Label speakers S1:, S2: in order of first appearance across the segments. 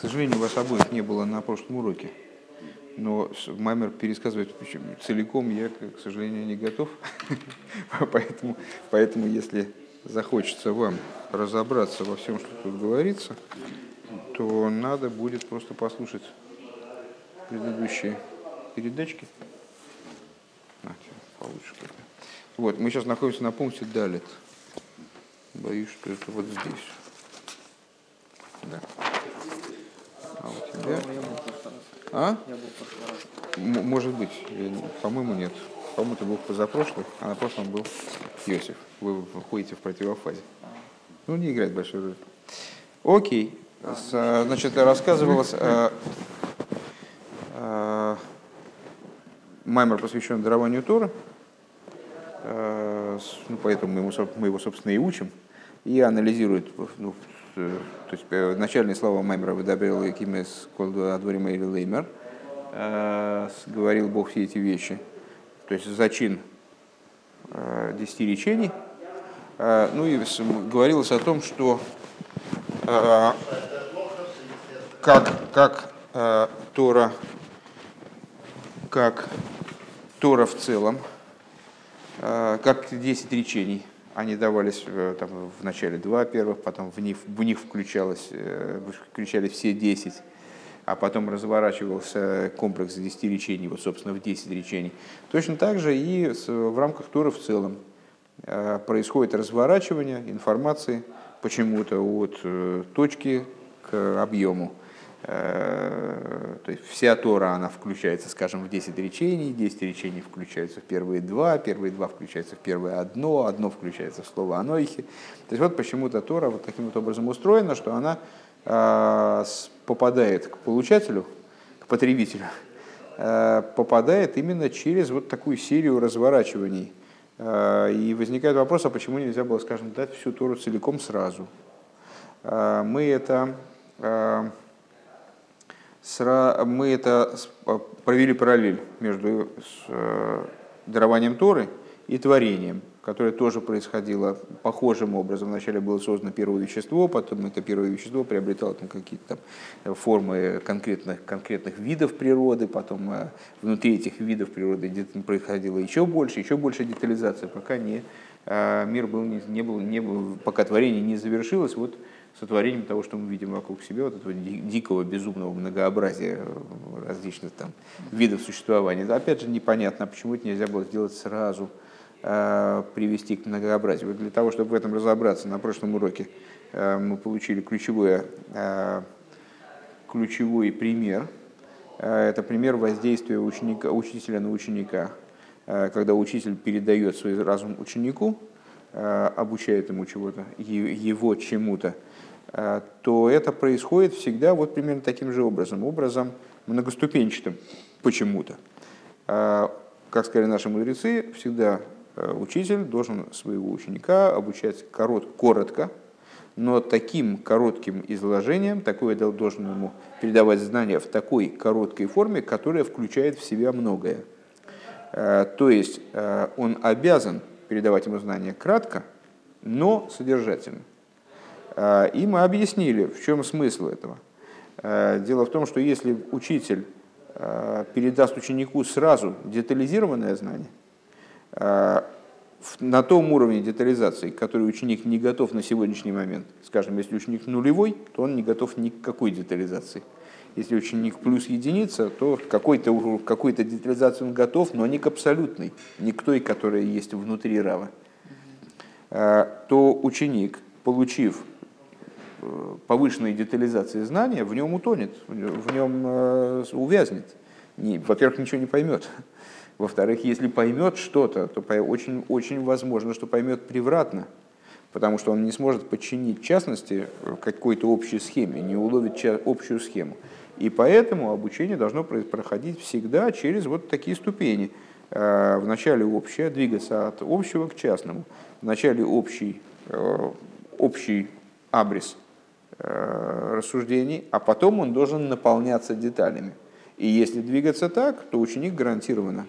S1: сожалению, вас обоих не было на прошлом уроке. Но Маймер пересказывать целиком я, к сожалению, не готов. поэтому, поэтому, если захочется вам разобраться во всем, что тут говорится, то надо будет просто послушать предыдущие передачки. Получше вот, мы сейчас находимся на пункте Далит. Боюсь, что это вот здесь. Да. А тебя? А? Может быть. По-моему, нет. По-моему, это был позапрошлый, а на прошлом был Йосиф. Вы выходите в противофазе. Ну, не играет большой роли. Окей. Значит, рассказывалось... Э, э, Маймер посвящен дарованию Тора. Э, ну, поэтому мы его, мы его, собственно, и учим. И анализирует ну, Э, то есть э, начальные слова Маймера выдабрил Кимес Колдуадворим или Леймер, э, говорил Бог все эти вещи. То есть зачин десяти речений. Ну и говорилось о том, что как, как Тора, как Тора в целом, как десять речений – они давались э, там, в начале два первых, потом в них, в них включалось, э, включались все десять, а потом разворачивался комплекс десяти речений, вот, собственно, в десять речений. Точно так же и в рамках Тура в целом э, происходит разворачивание информации почему-то от точки к объему. Э, то есть вся Тора, она включается, скажем, в 10 речений, 10 речений включаются в первые два, первые два включаются в первое одно, одно включается в слово «анойхи». То есть вот почему-то Тора вот таким вот образом устроена, что она э, попадает к получателю, к потребителю, э, попадает именно через вот такую серию разворачиваний. И возникает вопрос, а почему нельзя было, скажем, дать всю Тору целиком сразу? Мы это мы это а, провели параллель между э, дарованием Торы и творением, которое тоже происходило похожим образом. Вначале было создано первое вещество, потом это первое вещество приобретало там какие-то там формы конкретных, конкретных видов природы, потом э, внутри этих видов природы происходило еще больше, еще больше детализации, пока не, э, мир был, не, был, не был, пока творение не завершилось. Вот сотворением того, что мы видим вокруг себя, вот этого дикого, безумного многообразия различных там видов существования. Опять же, непонятно, почему это нельзя было сделать сразу, э, привести к многообразию. Для того, чтобы в этом разобраться, на прошлом уроке э, мы получили ключевое, э, ключевой пример. Это пример воздействия ученика, учителя на ученика, когда учитель передает свой разум ученику, обучает ему чего-то, его чему-то, Э, то это происходит всегда вот примерно таким же образом, образом многоступенчатым почему-то. Э, как сказали наши мудрецы, всегда э, учитель должен своего ученика обучать корот, коротко, но таким коротким изложением, такое должен ему передавать знания в такой короткой форме, которая включает в себя многое. То есть он обязан передавать ему знания кратко, но содержательно. А, и мы объяснили, в чем смысл этого. А, дело в том, что если учитель а, передаст ученику сразу детализированное знание, на том уровне детализации, который ученик не готов на сегодняшний момент, скажем, если ученик нулевой, то он не готов ни к какой детализации. Если ученик плюс единица, то какой-то какой детализации он готов, но не к абсолютной, не к той, которая есть внутри рава. То ученик, получив повышенной детализации знания, в нем утонет, в нем э, увязнет. Во-первых, ничего не поймет. Во-вторых, если поймет что-то, то очень, очень возможно, что поймет превратно, потому что он не сможет подчинить частности какой-то общей схеме, не уловит общую схему. И поэтому обучение должно проходить всегда через вот такие ступени. Э, вначале общее, двигаться от общего к частному. Вначале общий, э, общий абрис – Э, рассуждений, а потом он должен наполняться деталями. И если двигаться так, то ученик гарантированно,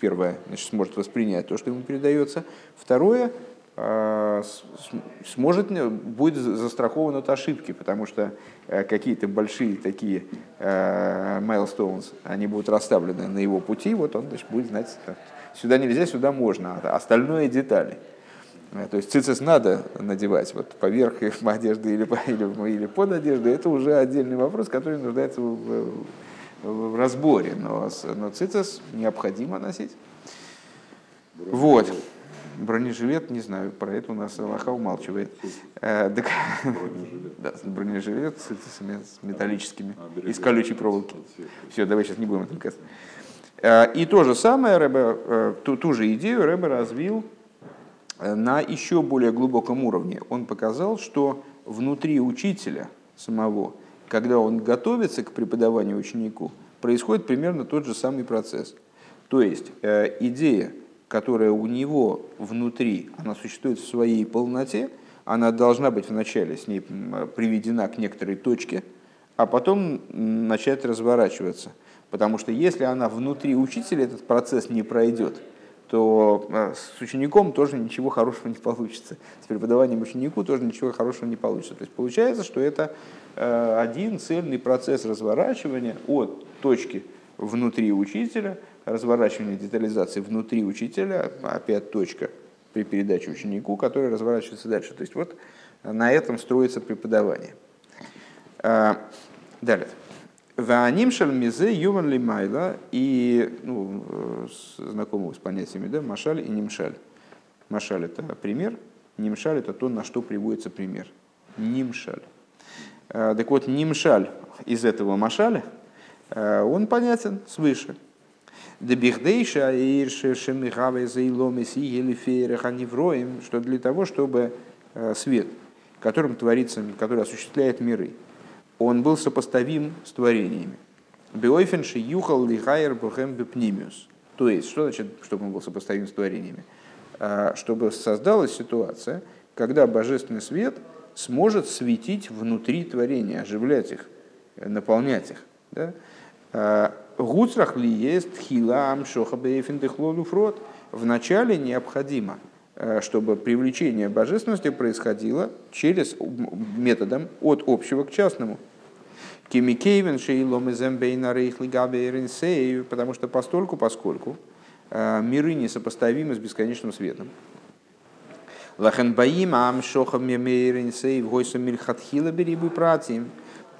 S1: первое, значит, сможет воспринять то, что ему передается. Второе, сможет, будет застрахован от ошибки, потому что какие-то большие такие milestones, они будут расставлены на его пути, вот он значит, будет знать, сюда нельзя, сюда можно, а остальное детали. То есть цицис надо надевать вот поверх одежды или, или, или под одежду, это уже отдельный вопрос, который нуждается в, в, в разборе, но, но цицис необходимо носить. Вот. Бронежилет, не знаю, про это у нас Аллаха умалчивает. Э, бронежилет. да, бронежилет с, с металлическими, а, из колючей проволоки. Все, давай сейчас не будем этом касаться. Э, и то же самое, Рэбе, э, ту, ту же идею Рэбе развил э, на еще более глубоком уровне. Он показал, что внутри учителя самого, когда он готовится к преподаванию ученику, происходит примерно тот же самый процесс. То есть идея которая у него внутри, она существует в своей полноте, она должна быть вначале с ней приведена к некоторой точке, а потом начать разворачиваться. Потому что если она внутри учителя, этот процесс не пройдет, то э, с учеником тоже ничего хорошего не получится. С преподаванием ученику тоже ничего хорошего не получится. То есть получается, что это э, один цельный процесс разворачивания от точки внутри учителя – разворачивание детализации внутри учителя, опять точка при передаче ученику, которая разворачивается дальше. То есть вот на этом строится преподавание. А, далее. Ваанимшаль мизе юван лимайла и ну, знакомы с понятиями, да, машаль и нимшаль. Машаль это пример, нимшаль это то, на что приводится пример. Нимшаль. А, так вот, нимшаль из этого машаля, а, он понятен свыше. Дебихдейша и Шемихаве Заиломис и Елифейрах Аневроем, что для того, чтобы свет, которым творится, который осуществляет миры, он был сопоставим с творениями. Биойфенши юхал лихайер бухем бепнимиус. То есть, что значит, чтобы он был сопоставим с творениями? А, чтобы создалась ситуация, когда божественный свет сможет светить внутри творения, оживлять их, наполнять их. Да? А, Гуцрах ли есть хилам шохабейфиндехлолуфрот. Вначале необходимо, э, чтобы привлечение божественности происходило через методом от общего к частному. Кимикейвен шейлом потому что постольку, поскольку э, миры несопоставимы с бесконечным светом. Лахенбаим ам шохам мемейринсей в гойсам мильхатхила берибу пратим.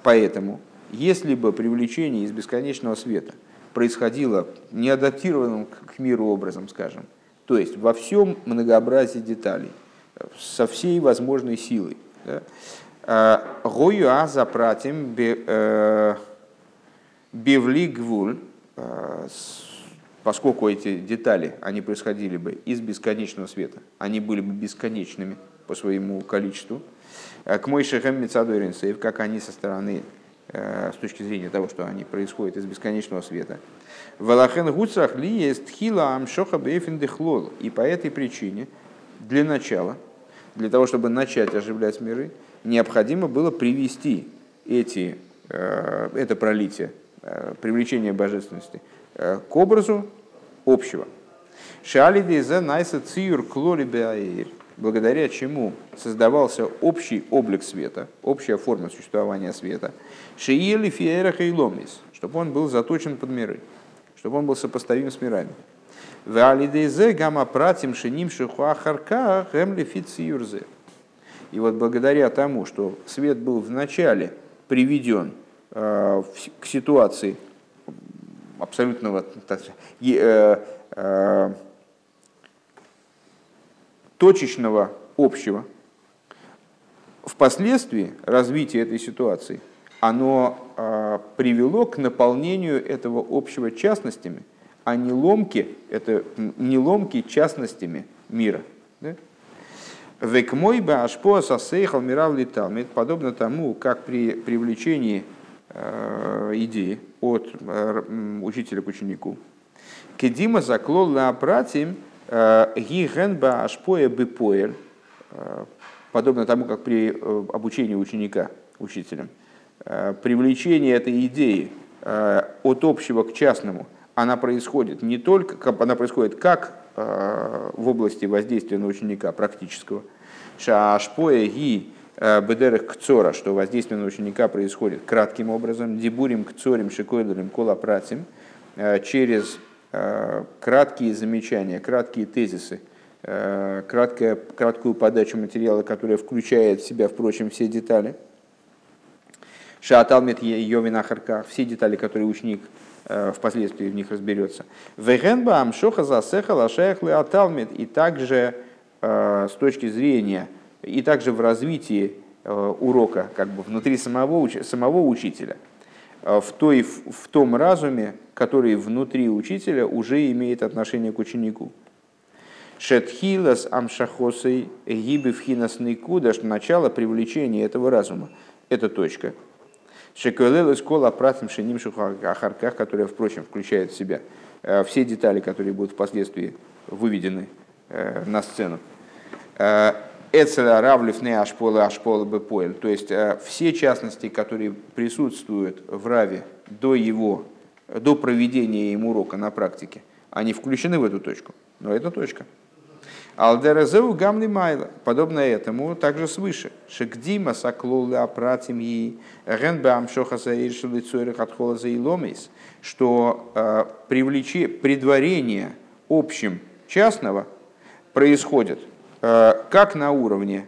S1: Поэтому если бы привлечение из бесконечного света происходило неадаптированным к миру образом, скажем, то есть во всем многообразии деталей, со всей возможной силой, Гою а запратим э, бевли гвуль, э, поскольку эти детали, они происходили бы из бесконечного света, они были бы бесконечными по своему количеству, э, к мой шехем мецадойринсейв, как они со стороны Э, с точки зрения того, что они происходят из бесконечного света. Валахен гуцах ли есть хила амшоха. И по этой причине, для начала, для того, чтобы начать оживлять миры, необходимо было привести эти, э, это пролитие, э, привлечение божественности к образу общего. Шалидеза найса циюр клори благодаря чему создавался общий облик света, общая форма существования света, шиели фиерах и ломис, чтобы он был заточен под миры, чтобы он был сопоставим с мирами. Валидейзе гамма пратим шиним шихуахарка гемлифициюрзе. И вот благодаря тому, что свет был вначале приведен э, к ситуации абсолютного э, э, точечного общего. Впоследствии развитие этой ситуации, оно привело к наполнению этого общего частностями, а не ломки, это не ломки частностями мира. Векмой бы ашпо сосейхал мирав летал. Подобно тому, как при привлечении э, идеи от э, учителя к ученику. Кедима заклол на пратим Гигенба ашпоя бипоэль, подобно тому, как при э, обучении ученика учителем, э, привлечение этой идеи э, от общего к частному, она происходит не только, она происходит как в области воздействия на ученика практического. Шашпоя ги бедерах кцора, что воздействие на ученика происходит кратким образом, дебурим кцорим шикойлерим колапратим, через краткие замечания, краткие тезисы, краткая, краткую подачу материала, которая включает в себя, впрочем, все детали. Шааталмит Йовин Ахарка, все детали, которые ученик впоследствии в них разберется. Вегенба амшоха засеха лашех аталмит. И также с точки зрения и также в развитии э, урока как бы внутри самого, самого учителя, э, в, той, в том разуме, который внутри учителя уже имеет отношение к ученику. Шетхилас амшахосой гибевхинас никуда, что начало привлечения этого разума. Это точка. Шеколелес кола пратим шиним ахарках, которая, впрочем, включает в себя э, все детали, которые будут впоследствии выведены на сцену. Эцеля равлифне ашпола ашпола бепоэль. То есть э, все частности, которые присутствуют в раве до его, до проведения им урока на практике, они включены в эту точку. Но это точка. Алдерезеу гамли майла. Подобно этому также свыше. Шекдима саклолы апратим и ренбам шохаса иршили цойрах отхола за. Что э, привлечи, предварение общим частного происходит – Э, как на уровне,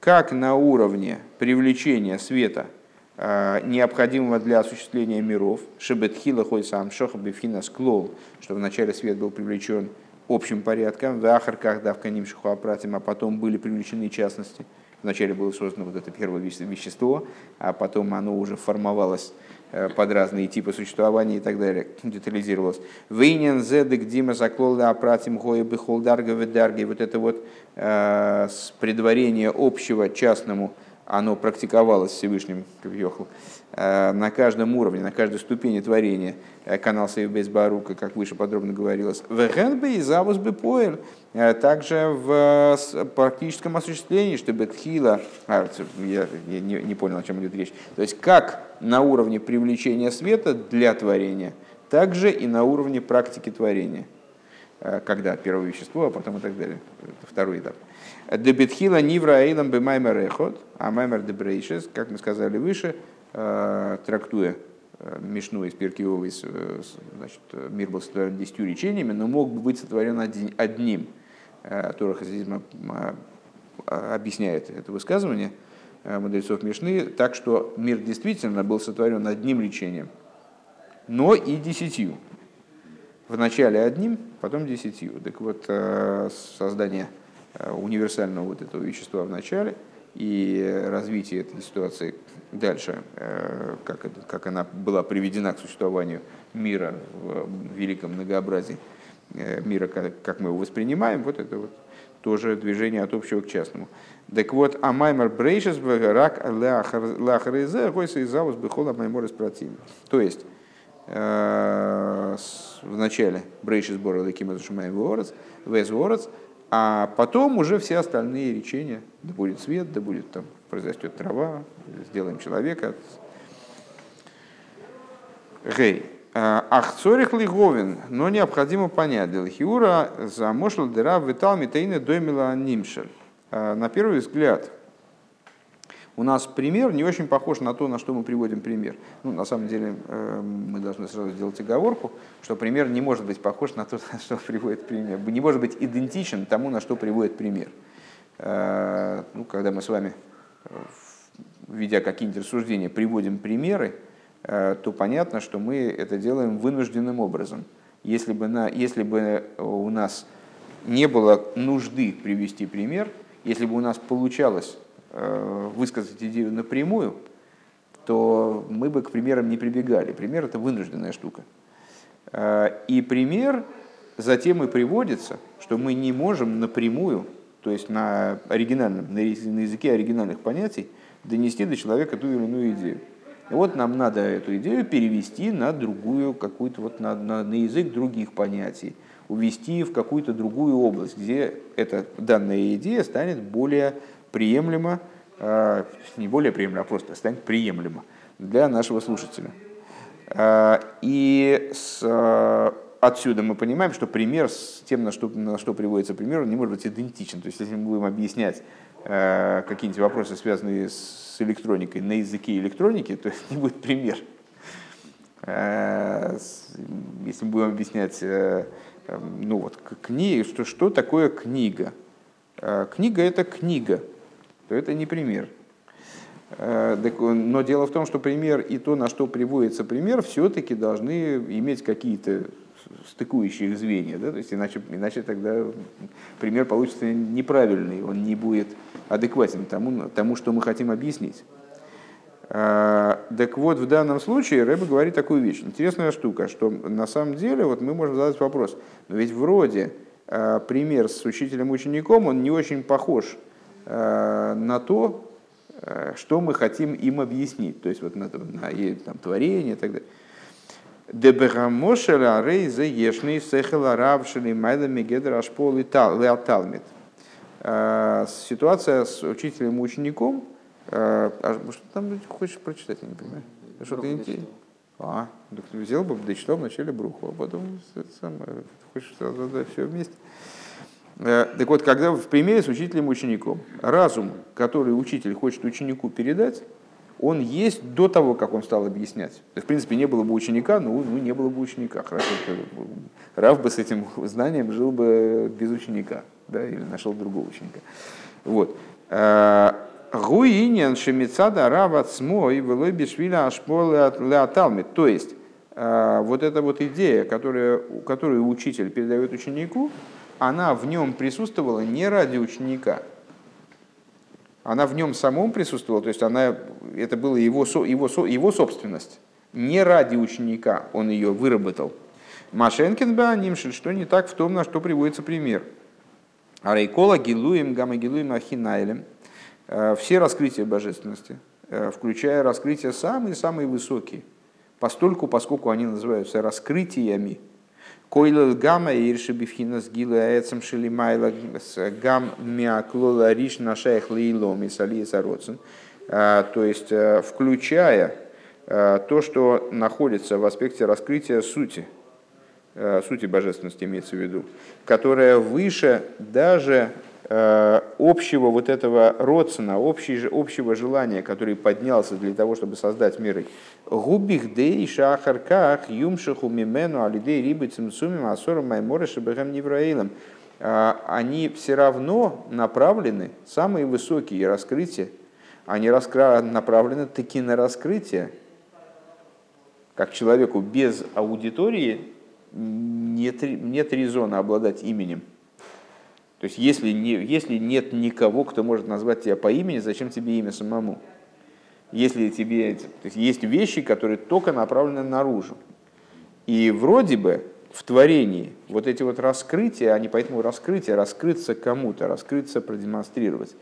S1: как на уровне привлечения света, э, необходимого для осуществления миров, шебетхила хоть сам шоха бифхина склол, чтобы вначале свет был привлечен общим порядком, в ахарках давка ним апратим, а потом были привлечены частности. Вначале было создано вот это первое вещество, а потом оно уже формовалось под разные типы существования и так далее, детализировалось. Вейнен зедек дима заклолда апратим гоя бихолдарга ведарги. Вот это вот э, предварение общего частному, оно практиковалось Всевышним, как э, на каждом уровне, на каждой ступени творения. Э, канал Сейвбейс Барука, как выше подробно говорилось. Вегенбе и Завус Бепоэль. Э, также в практическом осуществлении, чтобы Тхила... А, я, я не, не понял, о чем идет речь. То есть, как на уровне привлечения света для творения, также и на уровне практики творения. Когда первое вещество, а потом и так далее. Это второй этап. Дебетхила нивра эйлам бемаймер эхот, а маймер дебрейшес, как мы сказали выше, трактуя Мишну из Перкиова, значит, мир был сотворен десятью речениями, но мог бы быть сотворен одним. Э, Тора Хасидизма объясняет это высказывание э, мудрецов Мишны, так что мир действительно был сотворен одним речением, но и десятью. Вначале одним, потом десятью. Так вот, э, создание универсального вот этого вещества в начале и развитие этой ситуации дальше, э, как, как она была приведена к существованию мира в великом многообразии э, мира, как, мы его воспринимаем, вот это вот тоже движение от общего к частному. Так вот, а маймер брейшес рак лахарезе гойса и завус бихола маймор из То есть, э, в начале брейшес бора лекима зашумаем ворец, вес ворец, а потом уже все остальные речения, да будет свет, да будет там произрастет трава, сделаем человека. Гей. Ахцорих лиговин, но необходимо понять, Делхиура замошл дыра витал митейны домила нимшель. А, на первый взгляд, у нас пример не очень похож на то, на что мы приводим пример. Ну, на самом деле, э, мы должны сразу сделать оговорку, что пример не может быть похож на то, на что приводит пример. Не может быть идентичен тому, на что приводит пример. Э, ну, когда мы с вами введя какие-нибудь рассуждения, приводим примеры, э, то понятно, что мы это делаем вынужденным образом. Если бы, на, если бы у нас не было нужды привести пример, если бы у нас получалось э, высказать идею напрямую, то мы бы к примерам не прибегали. Пример – это вынужденная штука. Э, и пример затем и приводится, что мы не можем напрямую то есть на оригинальном, на языке оригинальных понятий, донести до человека ту или иную идею. И вот нам надо эту идею перевести на другую, какую-то вот на, на, на язык других понятий, увести в какую-то другую область, где эта данная идея станет более приемлема, э, не более приемлема, а просто станет приемлема для нашего слушателя. Э, и с, э, отсюда мы понимаем, что пример с тем, на что, на что приводится пример, он не может быть идентичен. То есть, если мы будем объяснять какие-нибудь вопросы, связанные с электроникой, на языке электроники, то это не будет пример. Если мы будем объяснять, ну вот, книги, что, что такое книга? Книга – это книга, то это не пример. Э, но дело в том, что пример и то, на что приводится пример, все-таки должны иметь какие-то стыкующие звенья. Да? То есть иначе, иначе тогда пример получится неправильный, он не будет адекватен тому, тому что мы хотим объяснить. Э, так вот, в данном случае Рэба говорит такую вещь. Интересная штука, что на самом деле вот мы можем задать вопрос. Но ведь вроде э, пример с учителем-учеником, он не очень похож на то, Э, что мы хотим им объяснить, то есть вот на, на там, творение и так далее. Деберамошеля рейзе ешный сехела равшили майда мегедра ашпол леаталмит. Э, ситуация с учителем и учеником. Э, а что там хочешь прочитать, я не понимаю. Что ты интересно? А, так взял бы, дочитал вначале бруху, а потом самое, хочешь сразу все вместе. Э, так вот, когда в примере с учителем и учеником, разум, который учитель хочет ученику передать, он есть до того, как он стал объяснять. В принципе, не было бы ученика, ну, ну не было бы ученика. Хорошо, Рав бы с этим знанием жил бы без ученика, да, или нашел другого ученика. Вот. Э, Гуинен шемицада рава цмой велой бишвиля ашполе леаталмит. То есть, э, вот эта вот идея, которую, которую учитель передает ученику, она в нем присутствовала не ради ученика. Она в нем самом присутствовала, то есть она, это была его, его, его собственность. Не ради ученика он ее выработал. Машенкин Беанимшин, что не так в том, на что приводится пример. Арейкола гилуем гамма гилуем ахинайлем. Э, все раскрытия божественности, э, включая раскрытия самые-самые высокие, постольку, поскольку они называются раскрытиями, Койлел гамма и иршибифхина с гилы аэцем шелимайла гам миаклола риш нашаях лейлом и салиеса родсен. То есть, э, включая э, то, что находится в аспекте раскрытия сути, э, сути божественности имеется в виду, которая выше даже общего вот этого родствена, общего желания, который поднялся для того, чтобы создать миры. Губих дей шахарках юмшаху мимену алидей рибы цимцумим асором майморы шабахам невраилом. Э, они все равно направлены, самые высокие раскрытия, они раскра... направлены таки на раскрытие. Как человеку без аудитории нет, нет резона обладать именем то есть, если, не, если нет никого, кто может назвать тебя по имени, зачем тебе имя самому? Если тебе то есть, есть вещи, которые только направлены наружу. И вроде бы в творении вот эти вот раскрытия, они поэтому раскрытия, раскрыться кому-то, раскрыться, продемонстрировать.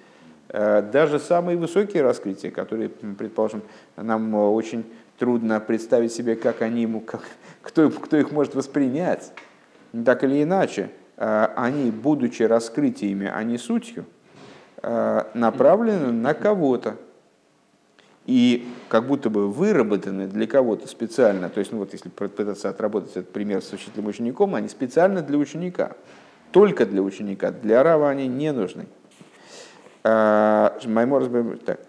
S1: Э, даже самые высокие раскрытия, которые, предположим, нам очень трудно представить себе, как они ему, как, кто, кто их может воспринять, так или иначе – Э, они, будучи раскрытиями, а не сутью, э, направлены на кого-то. И как будто бы выработаны для кого-то специально, то есть, ну вот если пытаться отработать этот пример с учителем-учеником, они специально для ученика, только для ученика, для рава они не нужны. Э, так.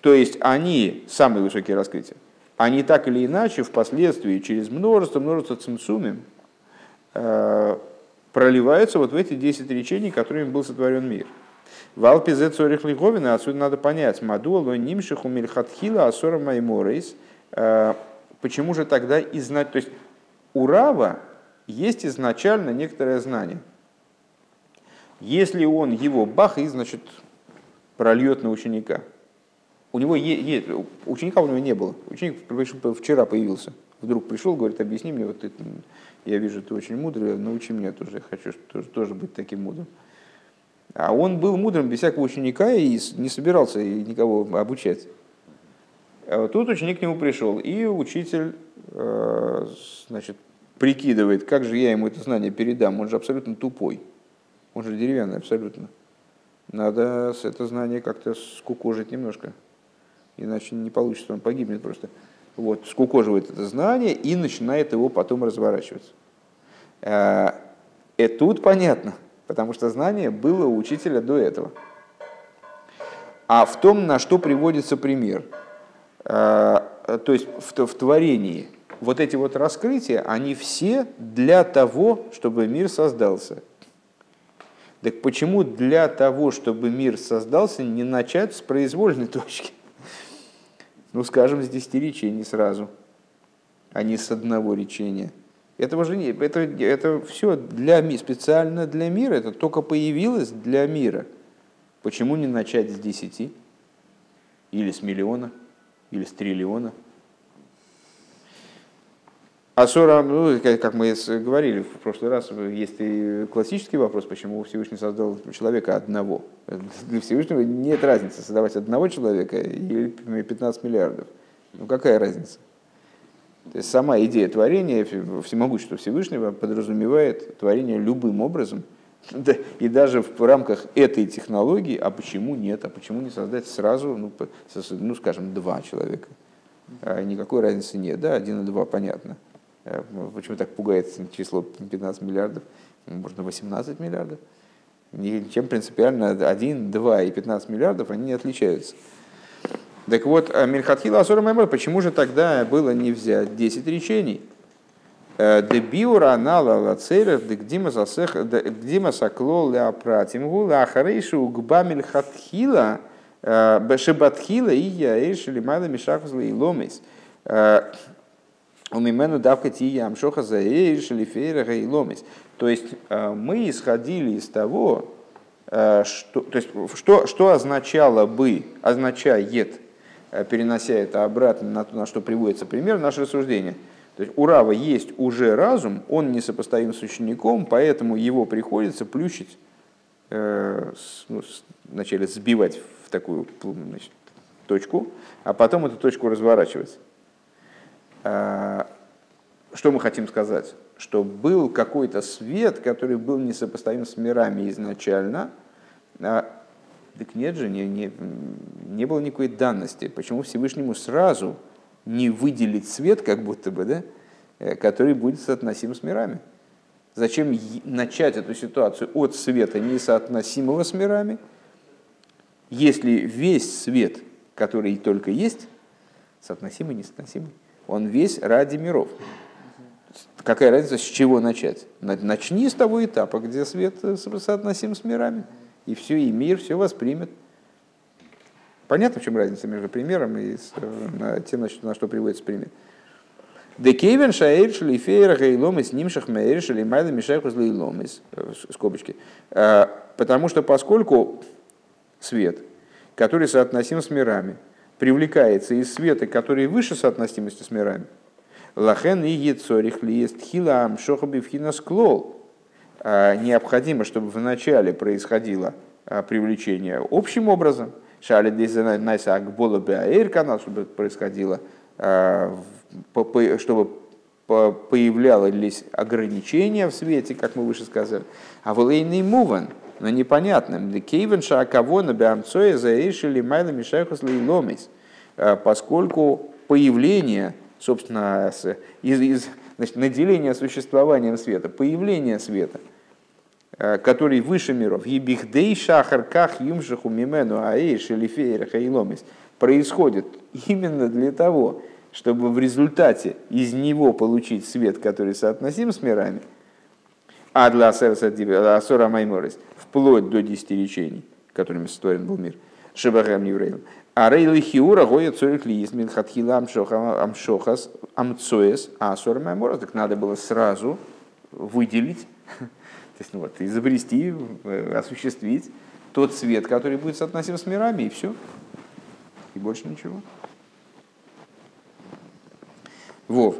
S1: То есть они, самые высокие раскрытия, они так или иначе впоследствии через множество, множество цимсумим проливаются вот в эти 10 речений, которыми был сотворен мир. В Алпизе Цорих Лиговина отсюда надо понять, Мадуа Нимшиху Мильхатхила Асора Майморейс, э, почему же тогда и то есть у Рава есть изначально некоторое знание. Если он его бах и, значит, прольет на ученика. У него есть, ученика у него не было. Ученик вчера появился. Вдруг пришел, говорит, объясни мне, вот это, я вижу, ты очень мудрый, научи меня тоже, я хочу тоже, тоже быть таким мудрым. А он был мудрым без всякого ученика и не собирался никого обучать. А тут ученик к нему пришел, и учитель э, значит, прикидывает, как же я ему это знание передам, он же абсолютно тупой, он же деревянный абсолютно. Надо это знание как-то скукожить немножко, иначе не получится, он погибнет просто вот, скукоживает это знание и начинает его потом разворачивать. И тут понятно, потому что знание было у учителя до этого. А в том, на что приводится пример, то есть в творении, вот эти вот раскрытия, они все для того, чтобы мир создался. Так почему для того, чтобы мир создался, не начать с произвольной точки? Ну, скажем, с десяти речений сразу, а не с одного речения. Этого же не, это, это все для, специально для мира, это только появилось для мира. Почему не начать с десяти? Или с миллиона? Или с триллиона? Асура, ну, как мы говорили в прошлый раз, есть и классический вопрос, почему Всевышний создал человека одного. Для Всевышнего нет разницы, создавать одного человека или 15 миллиардов. Ну какая разница? То есть сама идея творения, всемогущество Всевышнего подразумевает творение любым образом, и даже в рамках этой технологии, а почему нет, а почему не создать сразу, ну, ну скажем, два человека? А никакой разницы нет, да, один и два, понятно. Э, почему так пугает число 15 миллиардов? Можно 18 миллиардов. Чем принципиально 1, 2 и 15 миллиардов они не отличаются. Так вот, э, Мельхатхила Асура Маймор, почему же тогда было не взять 10 речений? Э, Дебиура анала лацерев дегдима сакло леапратимгу лахарейшу гба мельхатхила бешебатхила и яэш лимайла мишахус лейломис. У Мимену давка тия амшоха заэйр шелифейра и ломис. То есть э, мы исходили из того, э, что, то есть, что, что означало бы, означает, э, перенося это обратно на то, на что приводится пример, наше рассуждение. То есть у Рава есть уже разум, он не сопоставим с учеником, поэтому его приходится плющить, э, ну, вначале сбивать в такую значит, точку, а потом эту точку разворачивать. А, что мы хотим сказать? Что был какой-то свет, который был несопоставим с мирами изначально. А, так нет же, не, не, не было никакой данности. Почему Всевышнему сразу не выделить свет, как будто бы, да, э, который будет соотносим с мирами? Зачем начать эту ситуацию от света, несоотносимого с мирами, если весь свет, который только есть, соотносимый, несоотносимый? Он весь ради миров. Какая разница, с чего начать? Начни с того этапа, где свет э, соотносим с мирами. И все, и мир все воспримет. Понятно, в чем разница между примером и э, тем, на что приводится пример. Декейвен шаэр шлифейр гейлом из нимшах мэйр шалимайда мишайхус лейлом из скобочки. Потому что поскольку свет, который соотносим с мирами, привлекается из света, который выше соотносимости с мирами. Лахен и ецорих лиест хила амшохаби склол. А, необходимо, чтобы вначале происходило а, привлечение общим образом. Шали дезенайса акбола беаэр канал, чтобы происходило, а, чтобы появлялись ограничения в свете, как мы выше сказали. А волейный муван – но непонятным. Кейвен шаакавона беамцоя заэшили майла мишайхус ломис, э, поскольку появление, собственно, из, из, значит, наделение существованием света, появление света, э, который выше миров, ебихдей шахарках юмшаху мимену аэш или фейраха и ломис, происходит именно для того, чтобы в результате из него получить свет, который соотносим с мирами, а для Асора Майморис, вплоть до десяти речений, которыми сотворен был мир. Шебахам евреям. А рейлы хиура гоя цорих ли мин хатхила амшохас амцоес асор маймора. Так надо было сразу выделить, то есть ну, вот, изобрести, э, осуществить тот свет, который будет соотносим с мирами, и все. И больше ничего. Вов.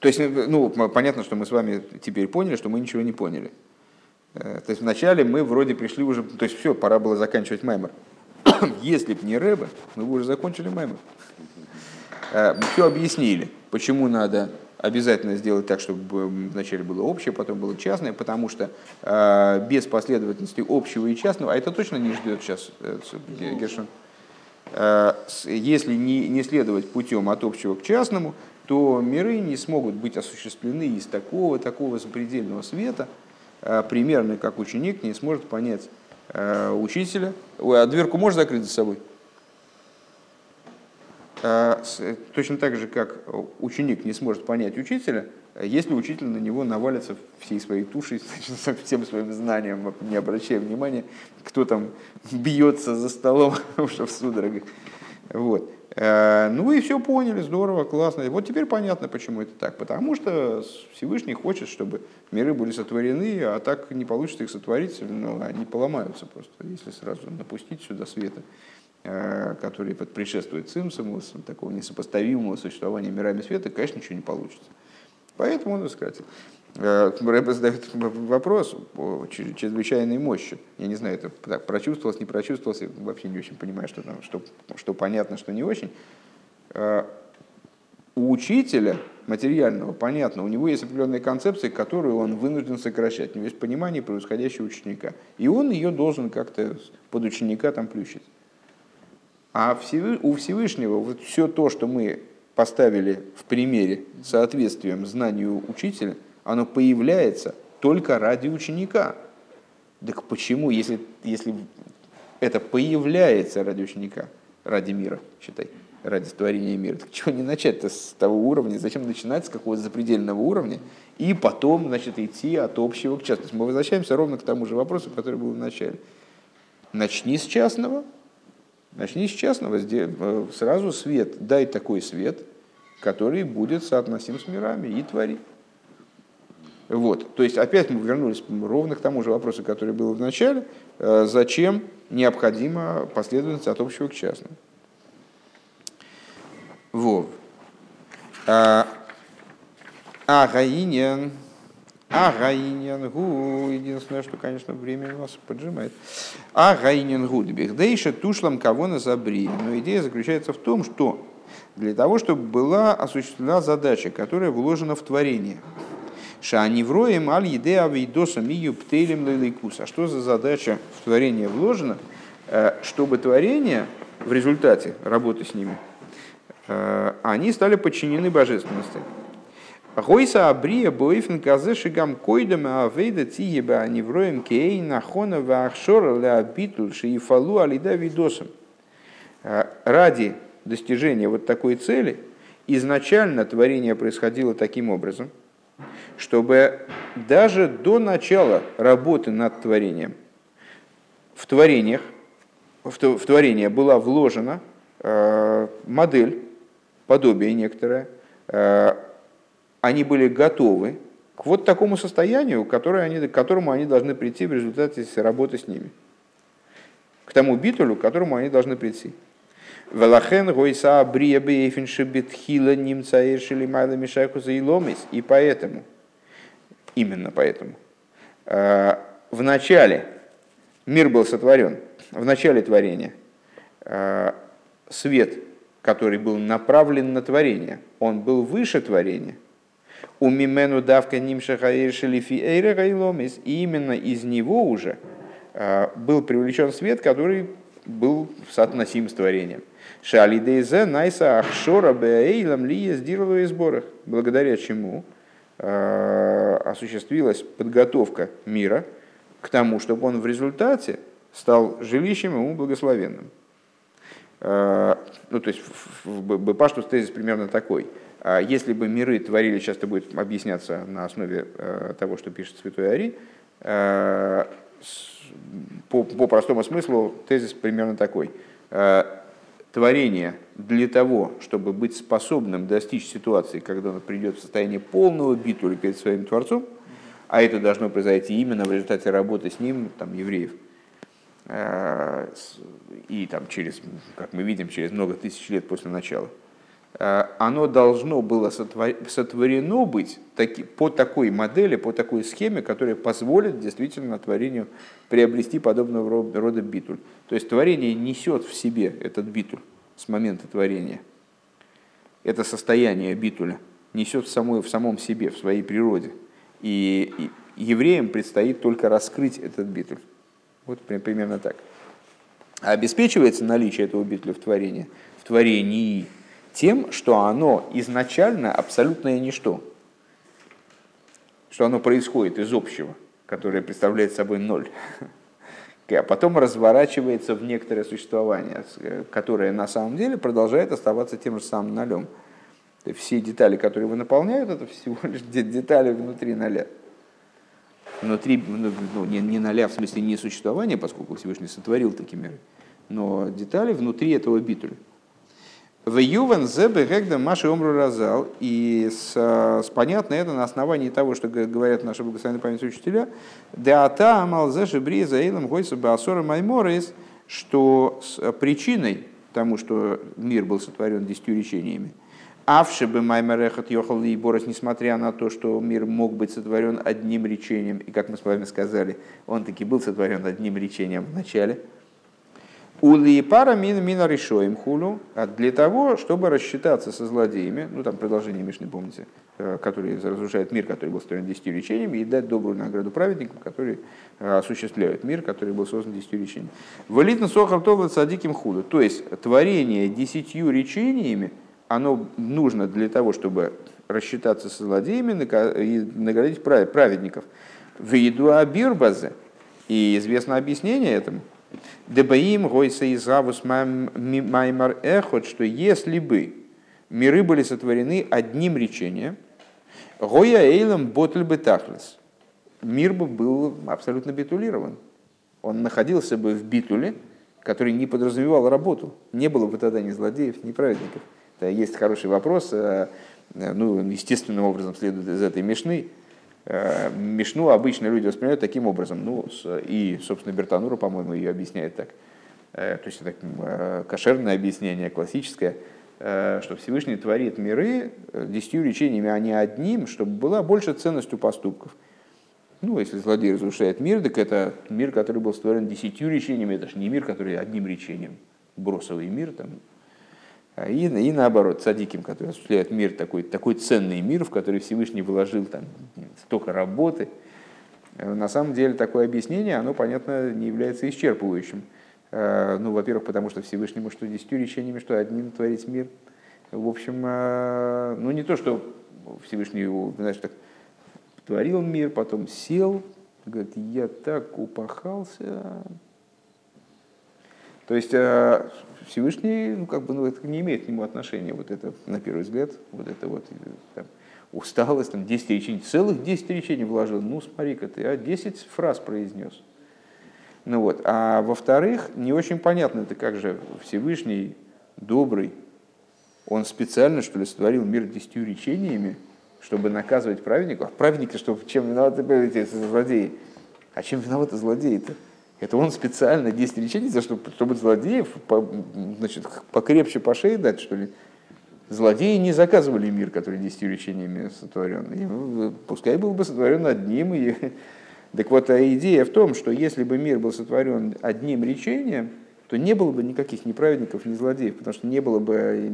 S1: То есть, ну, понятно, что мы с вами теперь поняли, что мы ничего не поняли. Э, то есть вначале мы вроде пришли уже, то есть все, пора было заканчивать маймер. Если бы не Рэба, мы бы уже закончили маймер. Э, мы все объяснили, почему надо обязательно сделать так, чтобы вначале было общее, потом было частное, потому что э, без последовательности общего и частного, а это точно не ждет сейчас э, Гершин, э, если не, не следовать путем от общего к частному, то миры не смогут быть осуществлены из такого, такого запредельного света, примерно как ученик не сможет понять учителя. Ой, а дверку можешь закрыть за собой? Точно так же, как ученик не сможет понять учителя, если учитель на него навалится всей своей тушей, со всем своим знанием, не обращая внимания, кто там бьется за столом уже в судорогах. Вот. Э, ну и все поняли, здорово, классно. Вот теперь понятно, почему это так. Потому что Всевышний хочет, чтобы миры были сотворены, а так не получится их сотворить, но они поломаются просто, если сразу напустить сюда света, э, который предшествует цимсуму, такого несопоставимого существования мирами света, конечно, ничего не получится. Поэтому он сократил. Э, Рэбе задает вопрос о чрезвычайной мощи. Я не знаю, это так, прочувствовалось, не прочувствовалось, я вообще не очень понимаю, что, там, что, что понятно, что не очень. Э, у учителя материального, понятно, у него есть определенные концепции, которые он вынужден сокращать. У него есть понимание происходящего ученика. И он ее должен как-то под ученика там плющить. А у Всевышнего вот все то, что мы поставили в примере соответствием знанию учителя, оно появляется только ради ученика. Так почему, если, если это появляется ради ученика, ради мира, считай, ради творения мира, так чего не начать-то с того уровня, зачем начинать с какого-то запредельного уровня, и потом, значит, идти от общего к частному. Мы возвращаемся ровно к тому же вопросу, который был в начале. Начни с частного, Начни с частного, э, сразу свет, дай такой свет, который будет соотносим с мирами и твори. Вот. То есть опять мы вернулись ровно к тому же вопросу, который был в начале. Э, зачем необходима последовательность от общего к частному? Вот. А Агаинен. Агаинен гу. Единственное, что, конечно, время нас поджимает. Агаинен гу. Бехдейша тушлам кого на забри. Но идея заключается в том, что для того, чтобы была осуществлена задача, которая вложена в творение. Шаневроем аль еде авейдоса мию птелем лейлейкус. А что за задача в творение вложена, э, чтобы творение в результате работы с ними, э, они стали подчинены божественности. Гойса абрия боифен казе шигам койдам авейда тиеба аневроем кей нахона вахшора ля битул шиифалу алида видосом. Э, ради достижения вот такой цели изначально творение происходило таким образом, чтобы даже до начала работы над творением в творениях, в творение была вложена э, модель, подобие некоторое, э, они были готовы к вот такому состоянию, которое они, к которому они должны прийти в результате работы с ними. К тому битулю, к которому они должны прийти. Велахен гойса абрия бейфин шебетхила немца эршили майла мишайку за иломис. И поэтому, именно поэтому, э, в начале мир был сотворен, в начале творения э, свет, который был направлен на творение, он был выше творения. У мимену давка и именно из него уже э, был привлечен свет, который был соотносим с творением. Шалидейзе найса ахшора беэйлам лия сдирова и сборах, благодаря чему э, осуществилась подготовка мира к тому, чтобы он в результате стал жилищем ему благословенным. Э, ну, то есть, в Бепаштус тезис примерно такой. А если бы миры творили, сейчас это будет объясняться на основе э, того, что пишет Святой Ари, по, по простому смыслу тезис примерно такой творение для того, чтобы быть способным достичь ситуации, когда он придет в состояние полного битуля перед своим Творцом, а это должно произойти именно в результате работы с ним, там, евреев, э, и там через, как мы видим, через много тысяч лет после начала, э, оно должно было сотворено быть таки, по такой модели, по такой схеме, которая позволит действительно творению приобрести подобного рода битуль. То есть творение несет в себе этот битуль с момента творения. Это состояние битуля несет в, самой, в самом себе, в своей природе. И, и евреям предстоит только раскрыть этот битуль. Вот примерно так. А обеспечивается наличие этого битуля в творении, в творении Тем, что оно изначально абсолютное ничто. Что оно происходит из общего, которое представляет собой ноль. А потом разворачивается в некоторое существование, которое на самом деле продолжает оставаться тем же самым нолем. Все детали, которые его наполняют, это всего лишь детали внутри ноля внутри, ну, ну, не, не ноля, в смысле не существования, поскольку Всевышний сотворил такие миры, но детали внутри этого битуля. В Ювен зебе гегда маши омру разал. И с, с понятно это на основании того, что говорят наши благословенные память учителя. Деата амал зеши бриза эйлам гойса баасора майморис, что с причиной тому, что мир был сотворен десятью речениями, Авши бы Маймерехат Йохал и Борос, несмотря на то, что мир мог быть сотворен одним речением, и как мы с вами сказали, он таки был сотворен одним речением в начале. Ули пара мин мина решоем хулу, а для того, чтобы рассчитаться со злодеями, ну там продолжение Мишны, помните, э, который разрушает мир, который был сотворен десятью речениями, и дать добрую награду праведникам, которые э, осуществляют мир, который был создан десятью речениями. Валитна сохар товлад садиким худу, то есть творение десятью речениями – оно нужно для того, чтобы рассчитаться со злодеями и наградить праведников. В еду абирбазе. И известно объяснение этому. Дебаим гойса из маймар эхот, что если бы миры были сотворены одним речением, гоя эйлом ботль бы тахлес, мир бы был абсолютно битулирован. Он находился бы в битуле, который не подразумевал работу. Не было бы тогда ни злодеев, ни праведников. Есть хороший вопрос, э, ну, естественным образом следует из этой мешны. Э, Мишну обычно люди воспринимают таким образом. Ну, и, собственно, Бертанура, по-моему, ее объясняет так. Э, то есть это кошерное объяснение, классическое, что Всевышний творит миры десятью речениями, а не одним, чтобы была больше ценность у поступков. Ну, если злодей разрушает мир, так это мир, который был створен десятью речениями, это же не мир, который одним речением. Бросовый мир, там, и, и наоборот, садиким, который осуществляет мир, такой, такой ценный мир, в который Всевышний вложил там, столько работы. Э, на самом деле такое объяснение, оно, понятно, не является исчерпывающим. Э, ну, во-первых, потому что Всевышнему что десятью речениями, что одним творить мир. В общем, э, ну не то, что Всевышний, знаешь, так творил мир, потом сел, говорит, я так упахался. То есть Всевышний, ну, как бы, ну, это не имеет к нему отношения, вот это, на первый взгляд, вот это вот там, усталость, там, 10 речений, целых 10 речений вложил, ну, смотри-ка ты, а 10 фраз произнес. Ну вот, а во-вторых, не очень понятно, это как же Всевышний, добрый, он специально, что ли, сотворил мир десятью речениями, чтобы наказывать праведников. А праведники, что, чем виноваты эти злодеи? А чем виноваты злодеи-то? Это он специально 10 речений, за что, чтобы злодеев по, значит, покрепче по шее дать, что ли. Злодеи не заказывали мир, который 10 речениями сотворен. И, ну, пускай был бы сотворен одним. И... Так вот, а идея в том, что если бы мир был сотворен одним речением, то не было бы никаких ни праведников, ни злодеев, потому что не было бы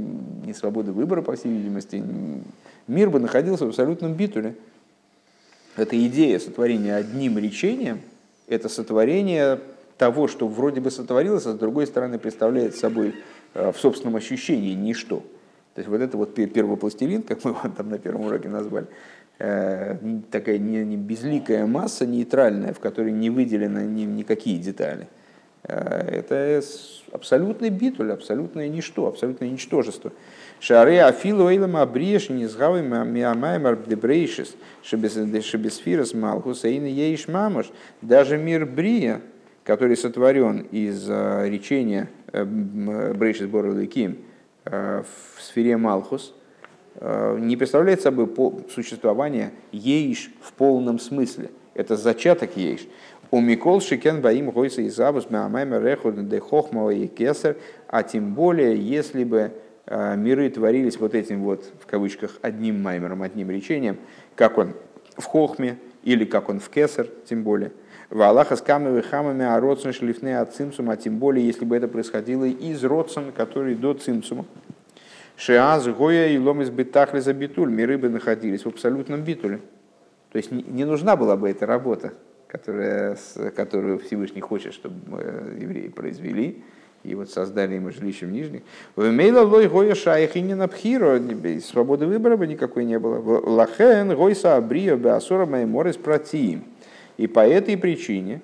S1: ни свободы выбора, по всей видимости. Мир бы находился в абсолютном битуле. Это идея сотворения одним речением – это сотворение того, что вроде бы сотворилось, а с другой стороны представляет собой э, в собственном ощущении ничто. То есть вот это вот первый пластилин, как мы его там на первом уроке назвали, э, такая не, безликая масса нейтральная, в которой не выделены ни, никакие детали. Э, это абсолютный битуль, абсолютное ничто, абсолютное ничтожество. Шаре афилу эйлам абриеш не сгавы миамаймар дебрейшис шебесфирас малхус эйн ейш мамаш. Даже мир брия, который сотворен из э, речения э, брейшис бородыким э, в сфере малхус, не представляет собой существование ейш в полном смысле. Это зачаток ейш. У Микол Шикен Баим Гойса Изабус Меамаймер Рехуд Де Хохмала и Кесар, а тем более, если бы Э, миры творились вот этим вот, в кавычках, одним маймером, одним речением, как он в Хохме или как он в Кесар, тем более. В Аллаха с камами хамами, а родсон шлифны от цимсума, а тем более, если бы это происходило из родсон, который до цимсума. Шиаз, Гоя и Ломис Бетахли за битуль, миры бы находились в абсолютном битуле. То есть не нужна была бы эта работа, которая, которую Всевышний хочет, чтобы э, евреи произвели, и вот создали ему жилище в Нижних. Вемейла лой гоя шаях и не напхиро, свободы выбора бы никакой не было. Лахен гойса абрио беасора майморес протиим. И по этой причине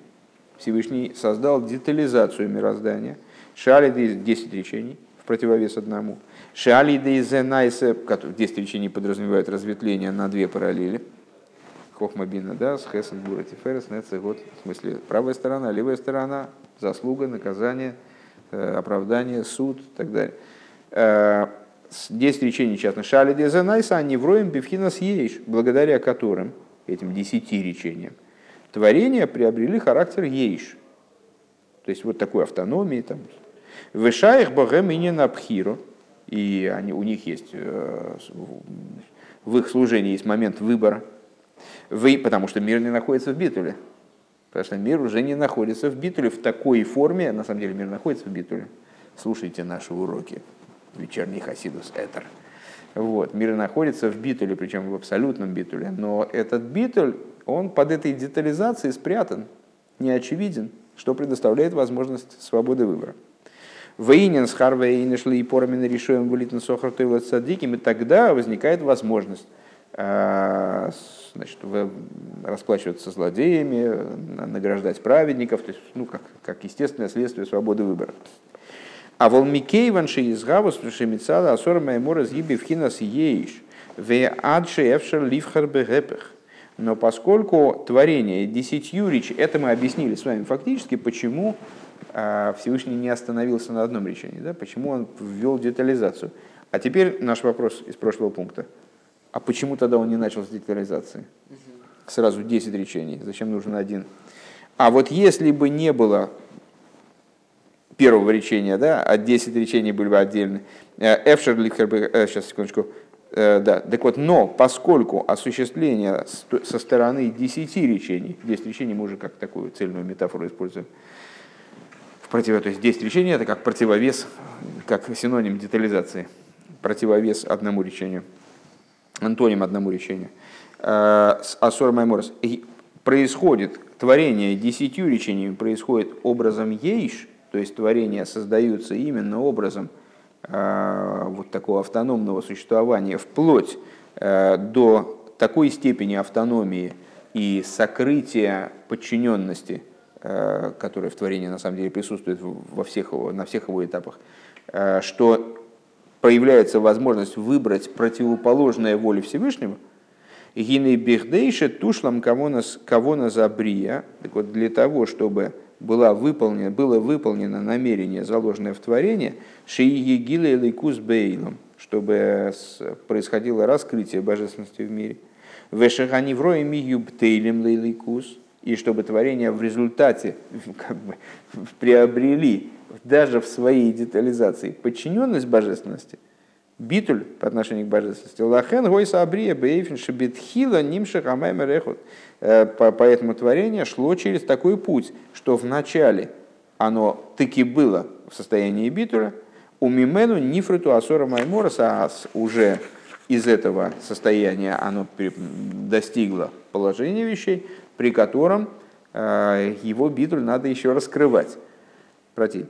S1: Всевышний создал детализацию мироздания. Шали 10 речений в противовес одному. Шали дейзенайсе, 10 речений подразумевает разветвление на две параллели. Хохмабина, да, с Хесен, Бура, Тиферес, Нецегот, в смысле правая сторона, левая сторона, заслуга, наказание – Э, оправдание, суд и так далее. Э, десять речений частных шали дезенайса, они вроем бифхинас ейш, благодаря которым, этим десяти речениям, творения приобрели характер ейш. То есть вот такой автономии. Там. Вышаих богем и напхиру. И они, у них есть, э, в их служении есть момент выбора. Вы, потому что мир не находится в битуле. Потому что мир уже не находится в битуле в такой форме, на самом деле мир находится в битуле. Слушайте наши уроки, вечерний Хасидус Этер. Вот, мир находится в битуле, причем в абсолютном битуле. Но этот битуль, он под этой детализацией спрятан, не очевиден, что предоставляет возможность свободы выбора. Вейнин с Харвей шли и порамина решаем вылитен сохартой садиким, и тогда возникает возможность значит, расплачиваться злодеями, награждать праведников, то есть, ну, как, как естественное следствие свободы выбора. А волмикей ванши из гавус шемицада асора маймора зиби в хинас ейш ве адши эфшер ливхар бегепех. Но поскольку творение десятью речь, это мы объяснили с вами фактически, почему а, Всевышний не остановился на одном речении, да? почему он ввел детализацию. А теперь наш вопрос из прошлого пункта. А почему тогда он не начал с детализации? Сразу 10 речений. Зачем нужен один? А вот если бы не было первого речения, да, а 10 речений были бы отдельны, Эфшер Лихербе, э, сейчас, секундочку, э, да, так вот, но поскольку осуществление со стороны 10 речений, 10 речений мы уже как такую цельную метафору используем, в против, то есть 10 речений это как противовес, как синоним детализации, противовес одному речению – антоним одному речению, э, Асор Майморос, происходит творение десятью речениями, происходит образом ейш, то есть творения создаются именно образом э, вот такого автономного существования, вплоть э, до такой степени автономии и сокрытия подчиненности, которая в творении на самом деле присутствует во всех на всех его этапах, что появляется возможность выбрать противоположное воле Всевышнего, Гины бихдейше тушлам кого на забрия. Так вот, для того, чтобы была выполнена, было выполнено намерение, заложенное в творение, шииги гиле лейкус бейлом, чтобы происходило раскрытие божественности в мире. Вешахани врои мигью бтейлем лейликус, и чтобы творения в результате как бы, приобрели даже в своей детализации подчиненность божественности, битуль по отношению к божественности, лахен гойса абрия бейфин шебетхила нимших амаймерехот. Э, поэтому творение шло через такой путь, что вначале оно таки было в состоянии битуля, у мимену нифриту асора маймораса, а уже из этого состояния оно достигло положения вещей, при котором э, его битуль надо еще раскрывать против.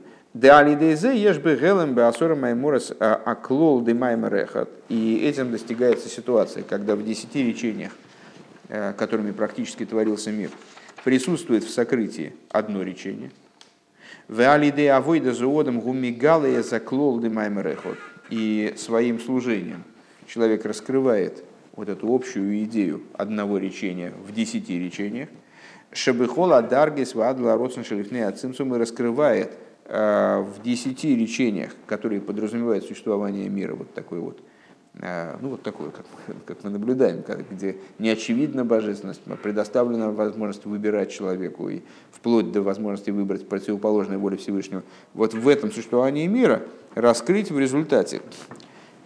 S1: Маймерехат. И этим достигается ситуация, когда в десяти речениях, э, которыми практически творился мир, присутствует в сокрытии одно речение. В алиде авойда зоодом гумигалая заклол де маймерехот. И своим служением человек раскрывает вот эту общую идею одного речения в десяти речениях. Шабыхола даргис вадла родсен шелифней ацимсум и раскрывает – Э, в десяти речениях, которые подразумевают существование мира, вот такой вот, э, ну вот такой, как, как мы наблюдаем, где не очевидна божественность, но предоставлена возможность выбирать человеку и вплоть до возможности выбрать противоположной воле Всевышнего. Вот в этом существовании мира раскрыть в результате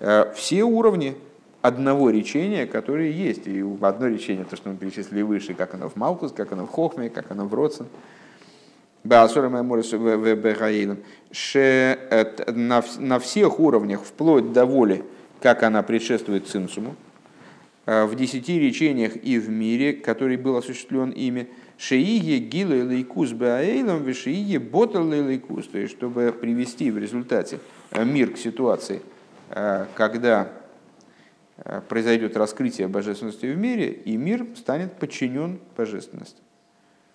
S1: э, все уровни одного речения, которые есть. И одно речение, то, что мы перечислили выше, как оно в Малкус, как оно в Хохме, как оно в Родсен – на всех уровнях, вплоть до воли, как она предшествует Цимсуму, э, в десяти речениях и в мире, который был осуществлен ими, Шиие гилы лейкус баэйлом, вишиие ботал лейкус. То есть, чтобы привести в результате мир к ситуации, когда произойдет раскрытие божественности в мире, и мир станет подчинен божественности.